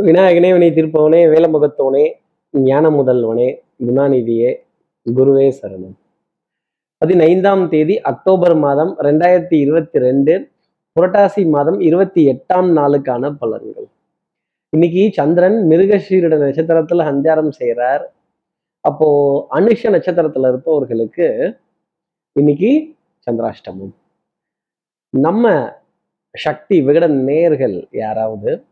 விநாயகனே வினை தீர்ப்பவனே வேலமுகத்தவனே ஞான முதல்வனே குணாநிதியே குருவே சரணம். பதினைந்தாம் தேதி அக்டோபர் மாதம் ரெண்டாயிரத்தி இருபத்தி ரெண்டு புரட்டாசி மாதம் இருபத்தி எட்டாம் நாளுக்கான பலன்கள். இன்னைக்கு சந்திரன் மிருகஷீரிட நட்சத்திரத்துல சஞ்சாரம் செய்கிறார் அப்போ அனுஷ நட்சத்திரத்துல இருப்பவர்களுக்கு இன்னைக்கு சந்திராஷ்டமம். நம்ம சக்தி விகட நேர்கள் யாராவது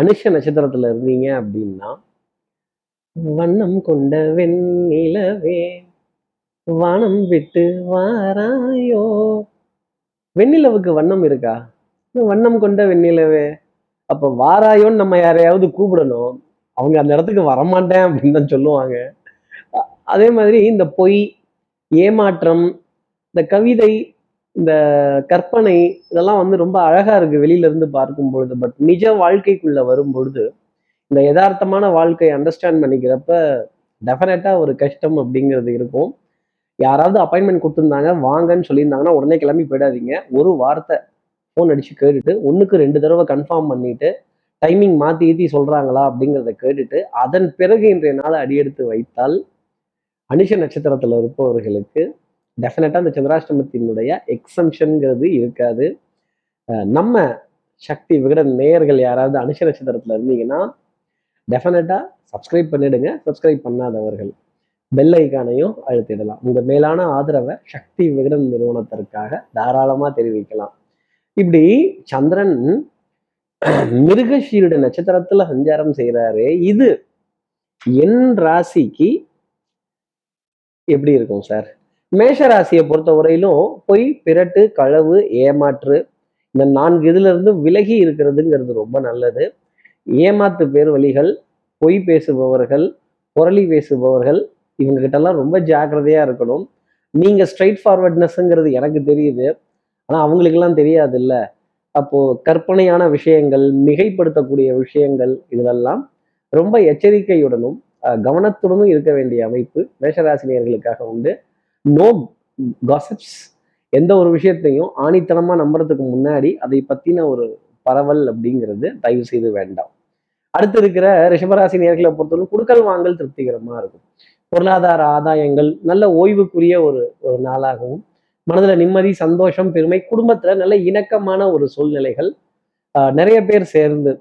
அனுஷ நட்சத்திரத்துல இருந்தீங்க அப்படின்னா வண்ணம் கொண்ட வெண்ணிலவே வானம் விட்டு வாராயோ. வெண்ணிலவுக்கு வண்ணம் இருக்கா? வண்ணம் கொண்ட வெண்ணிலவே. அப்ப வாராயோன்னு நம்ம யாரையாவது கூப்பிடணும். அவங்க அந்த இடத்துக்கு வரமாட்டேன் அப்படின்னு தான் சொல்லுவாங்க. அதே மாதிரி இந்த பொய் ஏமாற்றம் இந்த கவிதை இந்த கற்பனை இதெல்லாம் வந்து ரொம்ப அழகா இருக்கு வெளியில இருந்து பார்க்கும் பொழுது பட் நிஜ வாழ்க்கைக்குள்ள வரும் பொழுது இந்த யதார்த்தமான வாழ்க்கையை அண்டர்ஸ்டாண்ட் பண்ணிக்கிறப்ப டெஃபினட்டா ஒரு கஷ்டம் அப்படிங்கிறது இருக்கும். யாராவது அப்பாயின்மெண்ட் கொடுத்துருந்தாங்க வாங்கன்னு சொல்லியிருந்தாங்கன்னா உடனே கிளம்பி போயிடாதீங்க. ஒரு வார்த்தை ஃபோன் அடிச்சு கேட்டுட்டு ஒன்றுக்கு ரெண்டு தடவை கன்ஃபார்ம் பண்ணிட்டு டைமிங் மாத்தி ஏத்தி சொல்றாங்களா அப்படிங்கிறத கேட்டுட்டு அதன் பிறகு இன்றைய நாளை அடியெடுத்து வைத்தால் அனுஷ நட்சத்திரத்தில் இருப்பவர்களுக்கு டெஃபினட்டாக அந்த சந்திராஷ்டமத்தினுடைய எக்ஸம்ஷனுங்கிறது இருக்காது. நம்ம சக்தி விகட நேயர்கள் யாராவது அனுஷ நட்சத்திரத்தில் இருந்தீங்கன்னா டெஃபினட்டாக சப்ஸ்கிரைப் பண்ணிடுங்க. சப்ஸ்கிரைப் பண்ணாதவர்கள் பெல் ஐக்கானையும் அழுத்திடலாம். உங்கள் மேலான ஆதரவை சக்தி விகடன் நிறுவனத்திற்காக தாராளமாக தெரிவிக்கலாம். இப்படி சந்திரன் மிருகஷீருட நட்சத்திரத்தில் சஞ்சாரம் செய்கிறாரு இது என் ராசிக்கு எப்படி இருக்கும் சார்? மேஷராசியை பொறுத்த வரையிலும் பொய் பிறட்டு களவு ஏமாற்று இந்த நான்கு இதுல இருந்து விலகி இருக்கிறதுங்கிறது ரொம்ப நல்லது. ஏமாத்து பேர் வழிகள் பொய் பேசுபவர்கள் புரளி பேசுபவர்கள் இவங்க கிட்டலாம் ரொம்ப ஜாக்கிரதையா இருக்கணும். நீங்க ஸ்ட்ரைட் ஃபார்வர்ட்னஸ்ங்கிறது எனக்கு தெரியுது. ஆனா அவங்களுக்கெல்லாம் தெரியாது இல்ல அப்போ கற்பனையான விஷயங்கள் மிகைப்படுத்தக்கூடிய விஷயங்கள் இதிலெல்லாம் ரொம்ப எச்சரிக்கையுடனும் கவனத்துடனும் இருக்க வேண்டிய அமைப்பு மேஷராசினியர்களுக்காக உண்டு. நோ காசப்ஸ் எந்த ஒரு விஷயத்தையும் ஆணித்தனமாக நம்புறதுக்கு முன்னாடி அதை பற்றின ஒரு பரவல் அப்படிங்கிறது தயவு செய்து வேண்டாம். அடுத்து இருக்கிற ரிஷபராசி நேர்களை பொறுத்தவரை குடுக்கல் வாங்கல் திருப்திகரமாக இருக்கும். பொருளாதார ஆதாயங்கள் நல்ல ஓய்வுக்குரிய ஒரு ஒரு நாளாகவும் மனதில் நிம்மதி சந்தோஷம் பெருமை குடும்பத்தில் நல்ல இணக்கமான ஒரு சூழ்நிலைகள் நிறைய பேர் சேர்ந்து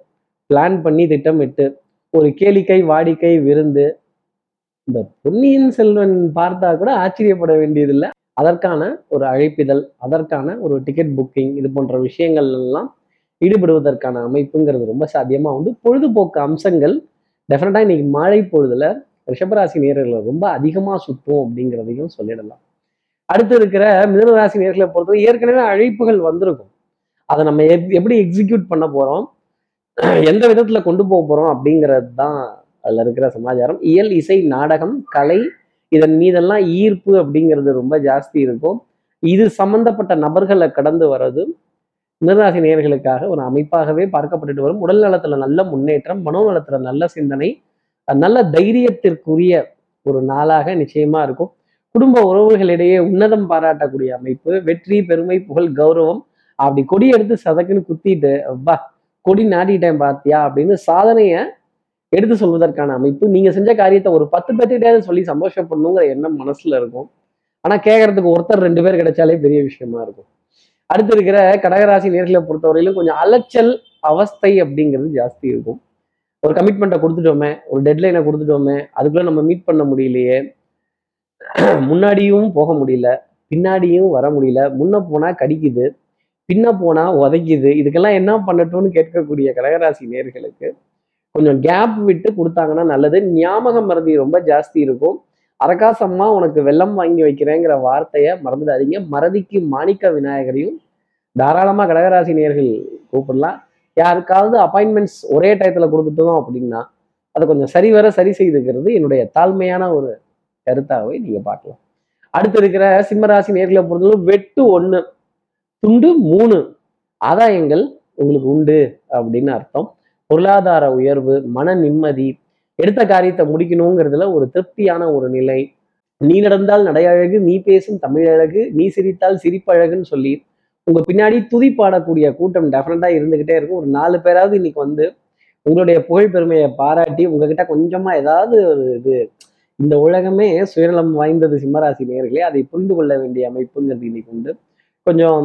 பிளான் பண்ணி திட்டமிட்டு ஒரு கேளிக்கை வாடிக்கை விருந்து இந்த பொன்னியின் செல்வன் பார்த்தா கூட ஆச்சரியப்பட வேண்டியதில்லை. அதற்கான ஒரு அழைப்பிதழ் அதற்கான ஒரு டிக்கெட் புக்கிங் இது போன்ற விஷயங்கள் எல்லாம் ஈடுபடுவதற்கான அமைப்புங்கிறது ரொம்ப சாத்தியமாக உண்டு. பொழுதுபோக்கு அம்சங்கள் டெஃபினட்டாக இன்னைக்கு மாலை பொழுதில் ரிஷபராசி நேர்களை ரொம்ப அதிகமாக சுற்றும் அப்படிங்கிறதையும் சொல்லிடலாம். அடுத்து இருக்கிற மிதனராசி நேர்களை பொறுத்தவரை ஏற்கனவே அழைப்புகள் வந்திருக்கும். அதை நம்ம எப்- எப்படி எக்ஸிக்யூட் பண்ண போறோம்? எந்த விதத்தில் கொண்டு போக போகிறோம் அப்படிங்கிறது தான் அதில் இருக்கிற சமாச்சாரம். இயல் இசை நாடகம் கலை இதன் மீதெல்லாம் ஈர்ப்பு அப்படிங்கிறது ரொம்ப ஜாஸ்தி இருக்கும். இது சம்பந்தப்பட்ட நபர்களை கடந்து வர்றது மிதனராசி நேயர்களுக்காக ஒரு அமைப்பாகவே பார்க்கப்பட்டுட்டு வரும். உடல் நலத்துல நல்ல முன்னேற்றம் மனோநலத்துல நல்ல சிந்தனை நல்ல தைரியத்திற்குரிய ஒரு நாளாக நிச்சயமா இருக்கும். குடும்ப உறவுகளிடையே உன்னதம் பாராட்டக்கூடிய அமைப்பு வெற்றி பெருமை புகழ் கௌரவம். அப்படி கொடி எடுத்து சதக்குன்னு குத்திட்டு அப்பா கொடி நாட்டிட்டேன் பார்த்தியா அப்படின்னு சாதனையை எடுத்து சொல்வதற்கான அமைப்பு. நீங்க செஞ்ச காரியத்தை ஒரு பத்து பேர்த்திட்டாவது சொல்லி சந்தோஷப்படணுங்கிற எண்ணம் மனசுல இருக்கும். ஆனா கேட்கறதுக்கு ஒருத்தர் ரெண்டு பேர் கிடைச்சாலே பெரிய விஷயமா இருக்கும். அடுத்து இருக்கிற கடகராசி நேர்களை பொறுத்தவரையிலும் கொஞ்சம் அலைச்சல் அவஸ்தை அப்படிங்கிறது ஜாஸ்தி இருக்கும். ஒரு கமிட்மெண்ட்டை கொடுத்துட்டோமே ஒரு டெட்லைனை கொடுத்துட்டோமே அதுக்குள்ள நம்ம மீட் பண்ண முடியலையே. முன்னாடியும் போக முடியல பின்னாடியும் வர முடியல. முன்ன போனா கடிக்குது பின்ன போனா உதைக்குது. இதுக்கெல்லாம் என்ன பண்ணட்டும்னு கேட்கக்கூடிய கடகராசி நேர்களுக்கு கொஞ்சம் கேப் விட்டு கொடுத்தாங்கன்னா நல்லது. ஞாபக மறதி ரொம்ப ஜாஸ்தி இருக்கும். அரகாசம்மா உனக்கு வெள்ளம் வாங்கி வைக்கிறேங்கிற வார்த்தையை மறந்துடாதீங்க. மறதிக்கு மாணிக்க விநாயகரையும் தாராளமாக கடகராசி நேர்கள் கூப்பிடலாம். யாருக்காவது அப்பாயின்மெண்ட்ஸ் ஒரே டயத்தில் கொடுத்துட்டோம் அப்படின்னா அதை கொஞ்சம் சரிவர சரி செய்துக்கிறது என்னுடைய தாழ்மையான ஒரு கருத்தாகவே நீங்கள் பார்க்கலாம். அடுத்து இருக்கிற சிம்மராசி நேர்களை பொறுத்தவரை வெட்டு ஒன்று துண்டு மூணு. ஆதாயங்கள் உங்களுக்கு உண்டு அப்படின்னு அர்த்தம். பொருளாதார உயர்வு மன நிம்மதி எடுத்த காரியத்தை முடிக்கணுங்கிறதுல ஒரு திருப்தியான ஒரு நிலை. நீ நடந்தால் நடையழகு நீ பேசும் தமிழழகு நீ சிரித்தால் சிரிப்பழகுன்னு சொல்லி உங்க பின்னாடி துதி பாடக்கூடிய கூட்டம் டெஃபினட்டா இருந்துகிட்டே இருக்கும். ஒரு நாலு பேராவது இன்னைக்கு வந்து உங்களுடைய புகழ் பெருமையை பாராட்டி உங்ககிட்ட கொஞ்சமா ஏதாவது ஒரு இது இந்த உலகமே சுயநலம் வாய்ந்தது சிம்மராசி நேர்களே அதை புரிந்து கொள்ள வேண்டிய அமைப்புங்கிறது இன்னைக்கு உண்டு. கொஞ்சம்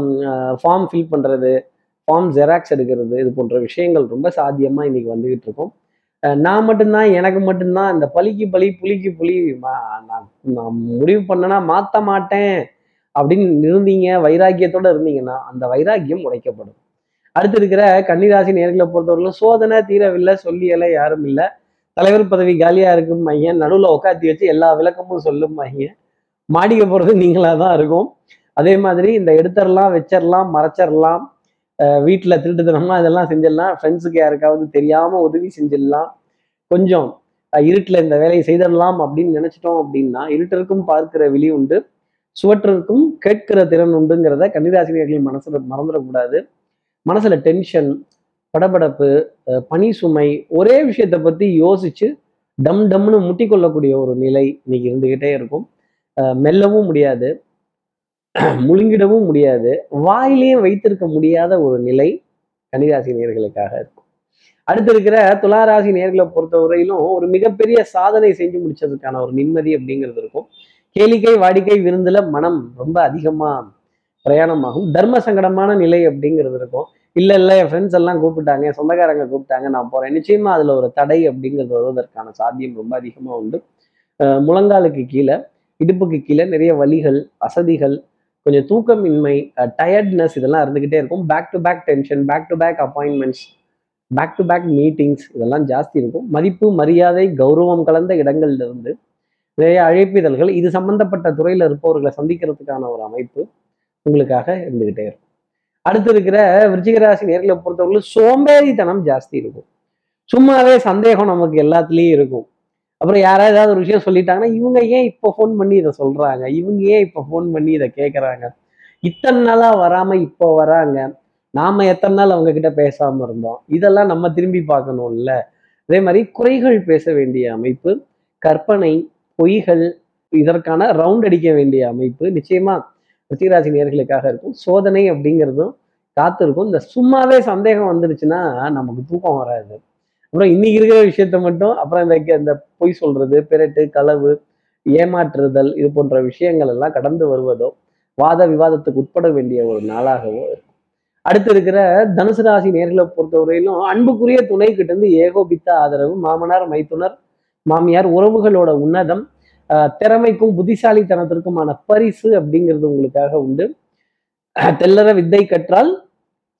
ஃபார்ம் ஃபில் பண்றது ஃபார்ம் ஜெராக்ஸ் எடுக்கிறது இது போன்ற விஷயங்கள் ரொம்ப சாத்தியமாக இன்னைக்கு வந்துகிட்டு இருக்கும். நான் மட்டும்தான் எனக்கு மட்டும்தான் இந்த பலிக்கு பலி புலிக்கு புலி நான் நான் முடிவு பண்ணனா மாற்ற மாட்டேன் அப்படின்னு இருந்தீங்க வைராக்கியத்தோட இருந்தீங்கன்னா அந்த வைராக்கியம் உடைக்கப்படும். அடுத்து இருக்கிற கன்னிராசி நேர்களை பொறுத்தவரையிலும் சோதனை தீரவில்லை சொல்லியலை யாரும் இல்லை. தலைவர் பதவி காலியாக இருக்கும் மையன் நடுவில் உட்காத்தி வச்சு எல்லா விளக்கமும் சொல்லும் மையன். மாடிக்க போகிறது நீங்களாக தான் இருக்கும். அதே மாதிரி இந்த எடுத்துடலாம் வச்சிடலாம் மறைச்சிடலாம் வீட்டில் திருட்டுத்தனமாக இதெல்லாம் செஞ்சிடலாம். ஃப்ரெண்ட்ஸுக்கு யாருக்காவது தெரியாமல் உதவி செஞ்சிடலாம். கொஞ்சம் இருட்டில் இந்த வேலையை செய்திடலாம் அப்படின்னு நினச்சிட்டோம் அப்படின்னா இருட்டிற்கும் பார்க்கிற விழி உண்டு. சுவற்றிற்கும் கேட்கிற திறன் உண்டுங்கிறத கன்னிராசினியர்களின் மனசில் மறந்துடக்கூடாது. மனசில் டென்ஷன் படபடப்பு பனி சுமை ஒரே விஷயத்தை பற்றி யோசிச்சு டம் டம்னு முட்டிக்கொள்ளக்கூடிய ஒரு நிலை இன்னைக்கு இருந்துக்கிட்டே இருக்கும். மெல்லவும் முடியாது. முழுங்கிடவும் முடியாது. வாயிலையும் வைத்திருக்க முடியாத ஒரு நிலை கன்னிராசி நேர்களுக்காக இருக்கும். அடுத்து இருக்கிற துளாராசி நேர்களை பொறுத்தவரையிலும் ஒரு மிகப்பெரிய சாதனை செஞ்சு முடிச்சதுக்கான ஒரு நிம்மதி அப்படிங்கிறது இருக்கும். கேளிக்கை வாடிக்கை விருந்துல மனம் ரொம்ப அதிகமா பிரயாணமாகும். தர்ம சங்கடமான நிலை அப்படிங்கிறது இருக்கும். இல்லை இல்லை என் ஃப்ரெண்ட்ஸ் எல்லாம் கூப்பிட்டாங்க சொந்தக்காரங்க கூப்பிட்டாங்க நான் போறேன். நிச்சயமா அதுல ஒரு தடை அப்படிங்கிறது வருவதற்கான சாத்தியம் ரொம்ப அதிகமா உண்டு. முழங்காலுக்கு கீழே இடுப்புக்கு கீழே நிறைய வலிகள் அசதிகள் கொஞ்சம் தூக்கமின்மை டயர்ட்னஸ் இதெல்லாம் இருந்துக்கிட்டே இருக்கும். Back to back tension back to back appointments back to back meetings இதெல்லாம் ஜாஸ்தி இருக்கும். மதிப்பு மரியாதை கௌரவம் கலந்த இடங்கள்ல இருந்து நிறைய அழைப்பிதழ்கள் இது சம்பந்தப்பட்ட துறையில் இருப்பவர்களை சந்திக்கிறதுக்கான ஒரு அமைப்பு உங்களுக்காக இருந்துகிட்டே இருக்கும். அடுத்து இருக்கிற விருச்சிகராசி நேர்களை பொறுத்தவரைக்கும் சோம்பேறித்தனம் ஜாஸ்தி இருக்கும். சும்மாவே சந்தேகம் நமக்கு எல்லாத்துலேயும் இருக்கும். அப்புறம் யாராவது ஏதாவது ஒரு விஷயம் சொல்லிட்டாங்கன்னா இவங்க ஏன் இப்போ ஃபோன் பண்ணி இதை சொல்றாங்க? இவங்க ஏன் இப்போ ஃபோன் பண்ணி இதை கேட்குறாங்க இத்தனை நாளா வராம இப்போ வராங்க. நாம எத்தனை நாள் அவங்க கிட்ட பேசாம இருந்தோம்? இதெல்லாம் நம்ம திரும்பி பார்க்கணும்ல. அதே மாதிரி குறைகள் பேச வேண்டிய அமைப்பு கற்பனை பொய்கள் இதற்கான ரவுண்ட் அடிக்க வேண்டிய அமைப்பு நிச்சயமா ரிச்சிகராசி நேர்களுக்காக இருக்கும். சோதனை அப்படிங்கிறதும் காத்திருக்கும். இந்த சும்மாவே சந்தேகம் வந்துருச்சுன்னா நமக்கு தூக்கம் வராது. அப்புறம் இன்னைக்கு இருக்கிற விஷயத்த மட்டும் அப்புறம் இந்த இந்த பொய் சொல்றது பிறட்டு களவு ஏமாற்றுதல் இது போன்ற விஷயங்கள் எல்லாம் கடந்து வருவதோ வாத விவாதத்துக்கு உட்பட வேண்டிய ஒரு நாளாகவோ இருக்கும். அடுத்து இருக்கிற தனுசு ராசி நேர்களை பொறுத்தவரையிலும் அன்புக்குரிய துணை கிட்ட இருந்து ஏகோபித்த ஆதரவு மாமனார் மைத்துனர் மாமியார் உறவுகளோட உன்னதம் ஆஹ் திறமைக்கும் புத்திசாலித்தனத்திற்குமான பரிசு அப்படிங்கிறது உங்களுக்காக உண்டு. தெல்லற வித்தை கற்றால்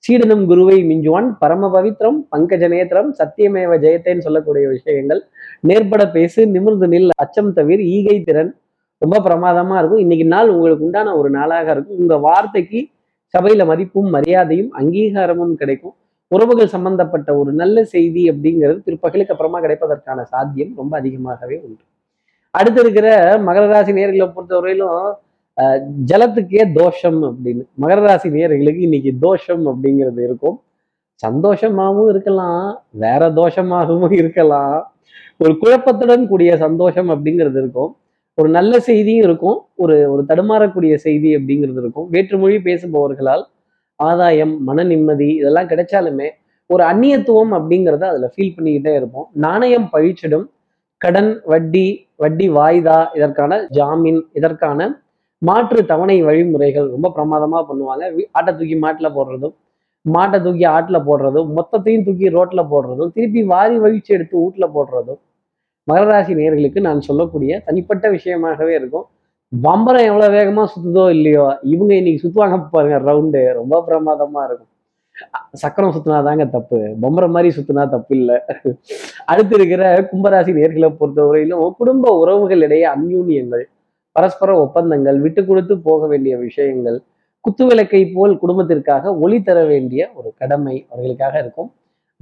சீடனும் குருவை மிஞ்சுவான். பரம பவித்ரம் பங்கஜ நேத்திரம் சத்தியமேவ ஜெயத்தேன்னு சொல்லக்கூடிய விஷயங்கள். நேர்பட பேசு நிமிர்ந்து நில் அச்சம் தவிர ஈகை திறன். ரொம்ப பிரமாதமா இருக்கும். இன்னைக்கு நாள் உங்களுக்கு உண்டான ஒரு நாளாக இருக்கும். உங்க வார்த்தைக்கு சபையில மதிப்பும் மரியாதையும் அங்கீகாரமும் கிடைக்கும். உறவுகள் சம்பந்தப்பட்ட ஒரு நல்ல செய்தி அப்படிங்கிறது பிற்பகலுக்கு அப்புறமா கிடைப்பதற்கான சாத்தியம் ரொம்ப அதிகமாகவே உண்டு. அடுத்து இருக்கிற மகர ராசி நேர்களை பொறுத்தவரையிலும் ஜலத்துக்கே தோஷம் அப்படின்னு. மகர ராசி நேர்களுக்கு இன்னைக்கு தோஷம் அப்படிங்கிறது இருக்கும். சந்தோஷமாகவும் இருக்கலாம் வேற தோஷமாகவும் இருக்கலாம். ஒரு குழப்பத்துடன் கூடிய சந்தோஷம் அப்படிங்கிறது இருக்கும். ஒரு நல்ல செய்தியும் இருக்கும். ஒரு ஒரு தடுமாறக்கூடிய செய்தி அப்படிங்கிறது இருக்கும். வேற்றுமொழி பேசுபவர்களால் ஆதாயம் மன நிம்மதி இதெல்லாம் கிடைச்சாலுமே ஒரு அந்நியத்துவம் அப்படிங்கிறத அதில் ஃபீல் பண்ணிக்கிட்டே இருப்போம். நாணயம் பழிச்சிடும். கடன் வட்டி வட்டி வாய்தா இதற்கான ஜாமீன் இதற்கான மாற்று தவணை வழிமுறைகள் ரொம்ப பிரமாதமாக பண்ணுவாங்க. ஆட்டை தூக்கி மாட்டில் போடுறதும் மாட்டை தூக்கி ஆட்டில் போடுறதும் மொத்தத்தையும் தூக்கி ரோட்டில் போடுறதும் திருப்பி வாரி வழிச்சு எடுத்து வீட்டில் போடுறதும் மகர ராசி நேர்களுக்கு நான் சொல்லக்கூடிய தனிப்பட்ட விஷயமாகவே இருக்கும். பம்பரம் எவ்வளோ வேகமாக சுத்துதோ இல்லையோ இவங்க இன்னைக்கு சுற்றுவாங்க பாருங்க ரவுண்டு ரொம்ப பிரமாதமா இருக்கும். சக்கரம் சுத்தினாதாங்க தப்பு பம்பரம் மாதிரி சுத்தினா தப்பு இல்லை. அடுத்து இருக்கிற கும்பராசி நேர்களை பொறுத்தவரையிலும் குடும்ப உறவுகளிடையே அந்யூன்யங்கள் பரஸ்பர ஒப்பந்தங்கள் விட்டு கொடுத்து போக வேண்டிய விஷயங்கள் குத்துவிளக்கை போல் குடும்பத்திற்காக ஒளி தர வேண்டிய ஒரு கடமை அவர்களுக்காக இருக்கும்.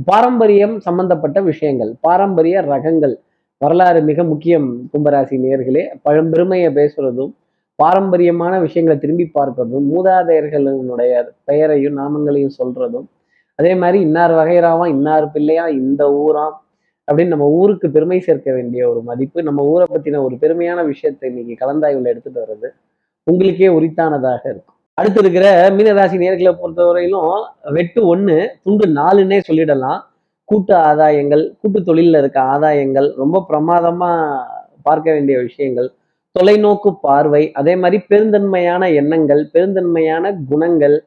பாரம்பரியம் சம்பந்தப்பட்ட விஷயங்கள் பாரம்பரிய ரகங்கள் வரலாறு மிக முக்கியம் கும்பராசி நேர்களே பழம்பெருமையை பேசுறதும் பாரம்பரியமான விஷயங்களை திரும்பி பார்க்கறதும் மூதாதையர்களுடைய பெயரையும் நாமங்களையும் சொல்றதும் அதே மாதிரி இன்னார் வகைராவா இன்னார் பிள்ளையா இந்த ஊராம் அப்படின்னு நம்ம ஊருக்கு பெருமை சேர்க்க வேண்டிய ஒரு மதிப்பு நம்ம ஊரை பற்றின ஒரு பெருமையான விஷயத்தை இன்னைக்கு கலந்தாய்வில் எடுத்துட்டு வர்றது உங்களுக்கே உரித்தானதாக இருக்கும். அடுத்து இருக்கிற மீனராசி நேர்களை பொறுத்தவரையிலும் வெட்டு ஒன்று துண்டு நாலுன்னே சொல்லிடலாம். கூட்டு ஆதாயங்கள் கூட்டு தொழிலில் இருக்க ஆதாயங்கள் ரொம்ப பிரமாதமா பார்க்க வேண்டிய விஷயங்கள். தொலைநோக்கு பார்வை அதே மாதிரி பெருந்தன்மையான எண்ணங்கள் பெருந்தன்மையான குணங்கள்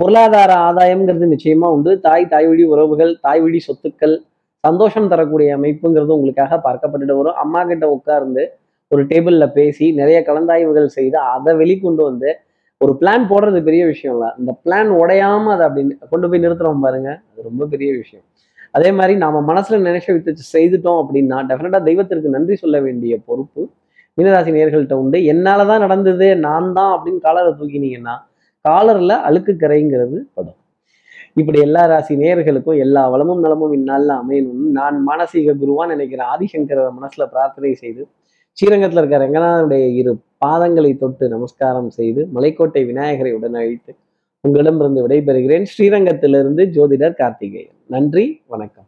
பொருளாதார ஆதாயம்ங்கிறது நிச்சயமா உண்டு. தாய் தாய் வழி உறவுகள் தாய் வழி சொத்துக்கள் சந்தோஷம் தரக்கூடிய அமைப்புங்கிறது உங்களுக்காக பார்க்கப்பட்டுட்டு வரும். அம்மா கிட்ட உட்கார்ந்து ஒரு டேபிளில் பேசி நிறைய கலந்தாய்வுகள் செய்து அதை வெளிக்கொண்டு வந்து ஒரு பிளான் போடுறது பெரிய விஷயம் இல்லை. இந்த பிளான் உடையாம அதை அப்படி கொண்டு போய் நிறுத்துறோம் பாருங்க. அது ரொம்ப பெரிய விஷயம். அதே மாதிரி நாம மனசுல நினைச்ச வித்து செய்துட்டோம் அப்படின்னா டெஃபினட்டா தெய்வத்திற்கு நன்றி சொல்ல வேண்டிய பொறுப்பு மீனராசி நேர்கள்ட்ட உண்டு. என்னாலதான் நடந்தது நான் தான் அப்படின்னு காலரை தூக்கினீங்கன்னா காலரில் அழுக்கு கரைங்கிறது படும். இப்படி எல்லா ராசி நேயர்களுக்கும் எல்லா வளமும் நலமும் இந்நாளில் அமையணும்னு நான் மானசீக குருவான் நினைக்கிறேன் ஆதிசங்கர மனசுல பிரார்த்தனை செய்து ஸ்ரீரங்கத்தில் இருக்கிற ரங்கநாதனுடைய இரு பாதங்களை தொட்டு நமஸ்காரம் செய்து மலைக்கோட்டை விநாயகரை உடன் அழைத்து உங்களிடமிருந்து விடைபெறுகிறேன். ஸ்ரீரங்கத்திலிருந்து ஜோதிடர் கார்த்திகேயன். நன்றி வணக்கம்.